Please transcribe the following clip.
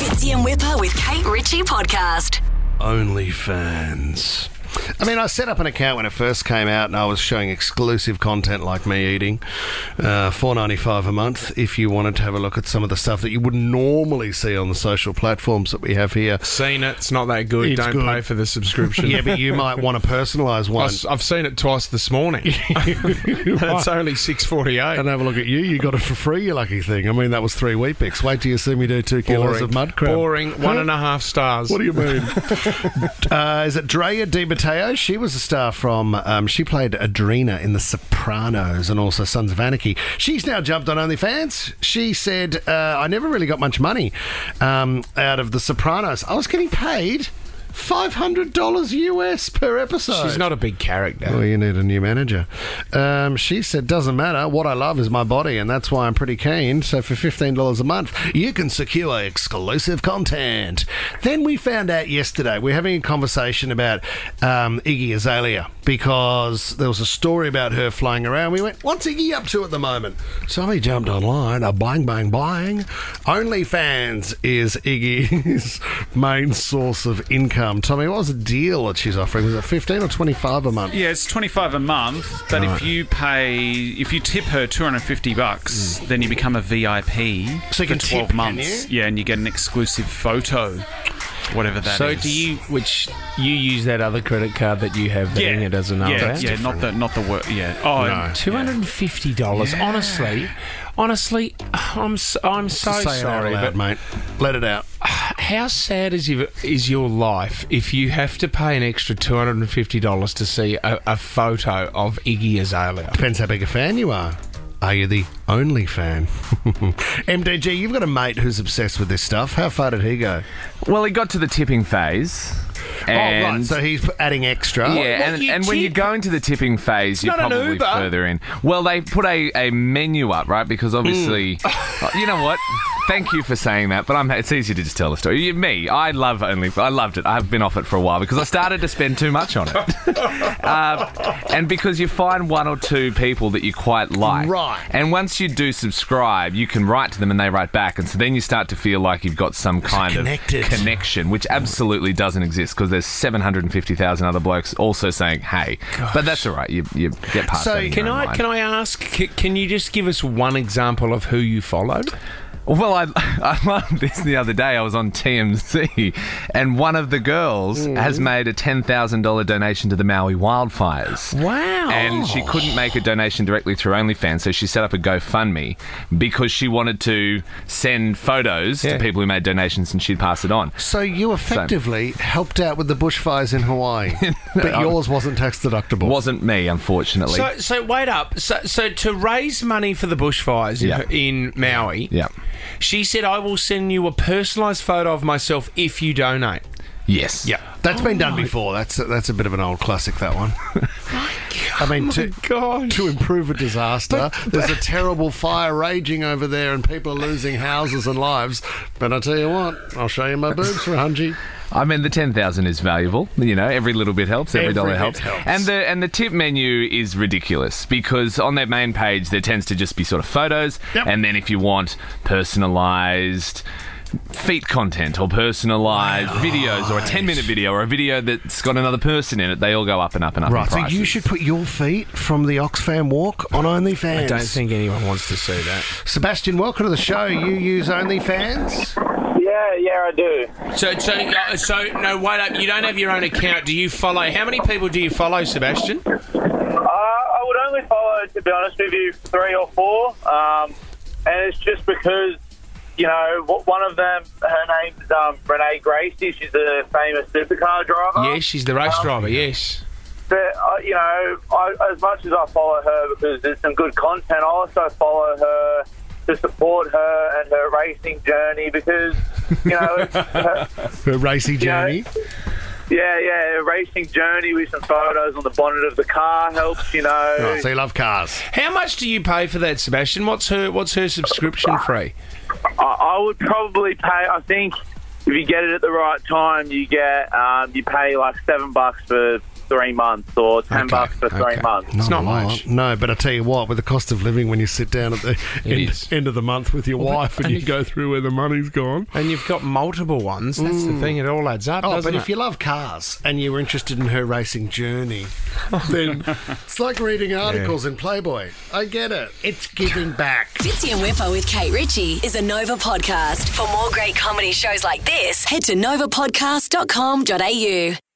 Fitzy and Whipper with Kate Ritchie podcast. OnlyFans. I mean, I set up an account when it first came out, and I was showing exclusive content like me eating. Uh, Four ninety five a month. If you wanted to have a look at some of the stuff that you would normally see on the social platforms that we have here. Seen it. It's not that good. It's Don't good. pay for the subscription. Yeah, but you might want to personalise one. I've seen it twice this morning. it's only six forty eight. and have a look at you. You got it for free, you lucky thing. I mean, that was three Weet-Bix. Wait till you see me do two kilos Boring. of mud crab. Boring. One and a half stars. What do you mean? uh, is it Drea de Matteo? She was a star from. Um, she played Adriana in The Sopranos and also Sons of Anarchy. She's now jumped on OnlyFans. She said, uh, "I never really got much money um, out of The Sopranos. I was getting paid." Five hundred dollars US per episode. She's not a big character. Well, you need a new manager. Um, she said, "Doesn't matter. What I love is my body, and that's why I'm pretty keen. So for fifteen dollars a month, you can secure exclusive content." Then we found out yesterday we're having a conversation about um, Iggy Azalea because there was a story about her flying around. We went, "What's Iggy up to at the moment?" So we jumped online. A bang, bang, bang. OnlyFans is Iggy's main source of income. Tommy, what was the deal that she's offering? Was it fifteen or twenty-five a month? Yeah, it's twenty five a month. But if you pay, if you tip her two hundred fifty bucks, then you become a VIP Mm. So you for twelve tip, can months. you? Yeah, and you get an exclusive photo, whatever that is. So do you? Which you use that other credit card that you have? Yeah, Yeah, it doesn't know yeah, yeah, not the not the work. Yeah. Oh, No. Two hundred and fifty dollars. Honestly, honestly, I'm I'm so out sorry, loud, but mate. Let it out. How sad is your is your life if you have to pay an extra two hundred and fifty dollars to see a, a photo of Iggy Azalea? Depends how big a fan you are. Are you the only fan? MDG, you've got a mate who's obsessed with this stuff. How far did he go? Well, he got to the tipping phase. And oh, right. So he's adding extra. yeah, What, and, you and when you go into the tipping phase, you're not an probably Uber. further in. Well, they put a, a menu up, right? Because obviously. Uh, you know what? Thank you for saying that, but I'm, it's easy to just tell the story. You- Me, I love only. I loved it. I've been off it for a while because I started to spend too much on it, uh, and because you find one or two people that you quite like, Right. And once you do subscribe, you can write to them and they write back, and so then you start to feel like you've got some kind connected. of connection, which absolutely doesn't exist because there's 750,000 other blokes also saying, "Hey," but that's all right. You you get past So that. your Can I can I ask? Can you just give us one example of who you followed? Well, I, I loved this the other day. I was on TMZ, and one of the girls Mm. has made a ten thousand dollar donation to the Maui wildfires. Wow! And she couldn't make a donation directly through OnlyFans, so she set up a GoFundMe because she wanted to send photos Yeah. to people who made donations, and she'd pass it on. So you effectively helped out with the bushfires in Hawaii, but yours wasn't tax deductible. Wasn't me, unfortunately. So, so wait up. So, so to raise money for the bushfires Yeah. in, in Maui, yeah. She said, "I will send you a personalised photo of myself if you donate." Yes. Yeah, that's been done before. That's that's a bit of an old classic. That one. I mean, to, God. to improve a disaster, there's a terrible fire raging over there, and people are losing houses and lives. But I tell you what, I'll show you my boobs for a hundred. I mean, the ten thousand is valuable. You know, every little bit helps. Every, Every dollar bit helps. helps. And the and the tip menu is ridiculous because on their main page there tends to just be sort of photos, Yep. and then if you want personalised feet content or personalised videos or a ten minute video or a video that's got another person in it, they all go up and up and up. Right, in so prices. you should put your feet from the Oxfam walk on OnlyFans. I don't think anyone wants to see that. Sebastian, welcome to the show. You use OnlyFans? Yeah, yeah, I do. So, so, uh, so no, wait up. You don't have your own account. Do you follow? How many people do you follow, Sebastian? Uh, I would only follow, to be honest with you, three or four, um, and it's just because you know one of them, her name's um, Renee Gracie. She's a famous supercar driver. Yes, she's the race driver. Yes. But uh, you know, I, as much as I follow her because there's some good content, I also follow her to support her and her racing journey because you know, her, Her Yeah. journey. Yeah, yeah, a racing journey with some photos on the bonnet of the car helps. You know, Right, so you love cars. How much do you pay for that, Sebastian? What's her What's her subscription fee? I, I would probably pay. I think if you get it at the right time, you get um, you pay like seven bucks for three months or ten Okay, bucks for three months. It's not a lot. much. No, but I tell you what, with the cost of living, when you sit down at the end, end of the month with your Well, wife and, and you go through where the money's gone. And you've got multiple ones. That's the thing. It all adds up, Oh, doesn't but it? if you love cars and you were interested in her racing journey, then it's like reading articles in Playboy. I get it. It's giving back. Fitzy and Whipper with Kate Ritchie is a Nova podcast. For more great comedy shows like this, head to novapodcast.com.au.